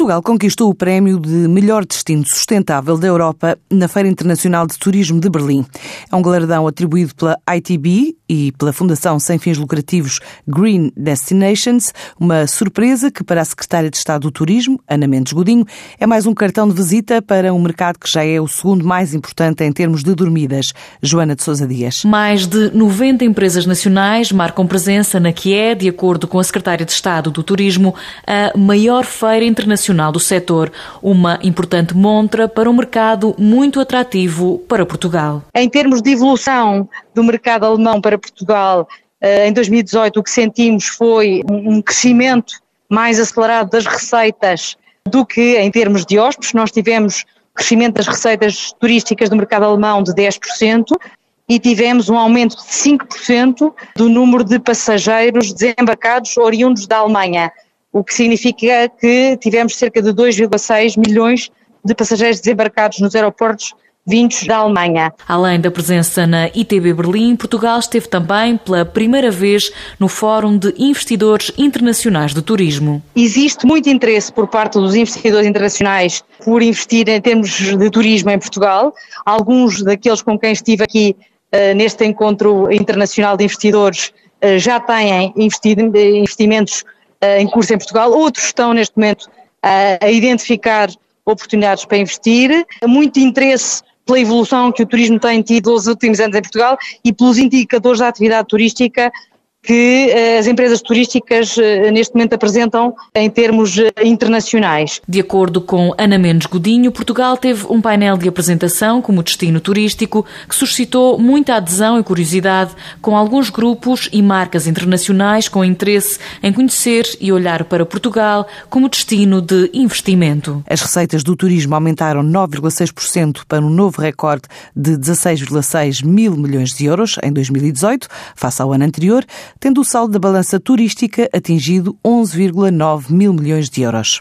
Portugal conquistou o prémio de melhor destino sustentável da Europa na Feira Internacional de Turismo de Berlim. É um galardão atribuído pela ITB e pela Fundação Sem Fins Lucrativos Green Destinations, uma surpresa que para a Secretária de Estado do Turismo, Ana Mendes Godinho, é mais um cartão de visita para um mercado que já é o segundo mais importante em termos de dormidas. Joana de Sousa Dias. Mais de 90 empresas nacionais marcam presença na que é, de acordo com a Secretária de Estado do Turismo, a maior feira internacional nacional do setor, uma importante montra para um mercado muito atrativo para Portugal. Em termos de evolução do mercado alemão para Portugal, eh, em 2018 o que sentimos foi um crescimento mais acelerado das receitas do que em termos de hóspedes. Nós tivemos crescimento das receitas turísticas do mercado alemão de 10% e tivemos um aumento de 5% do número de passageiros desembarcados oriundos da Alemanha o que significa que tivemos cerca de 2,6 milhões de passageiros desembarcados nos aeroportos vindos da Alemanha. Além da presença na ITB Berlim, Portugal esteve também pela primeira vez no Fórum de Investidores Internacionais do Turismo. Existe muito interesse por parte dos investidores internacionais por investir em termos de turismo em Portugal. Alguns daqueles com quem estive aqui uh, neste encontro internacional de investidores uh, já têm investido, investimentos em curso em Portugal, outros estão neste momento a identificar oportunidades para investir, muito interesse pela evolução que o turismo tem tido nos últimos anos em Portugal e pelos indicadores da atividade turística que eh, as empresas turísticas eh, neste momento apresentam em termos eh, internacionais. De acordo com Ana Mendes Godinho, Portugal teve um painel de apresentação como destino turístico que suscitou muita adesão e curiosidade com alguns grupos e marcas internacionais com interesse em conhecer e olhar para Portugal como destino de investimento. As receitas do turismo aumentaram 9,6% para um novo recorde de 16,6 mil milhões de euros em 2018, face ao ano anterior tendo o saldo da balança turística atingido 11,9 mil milhões de euros.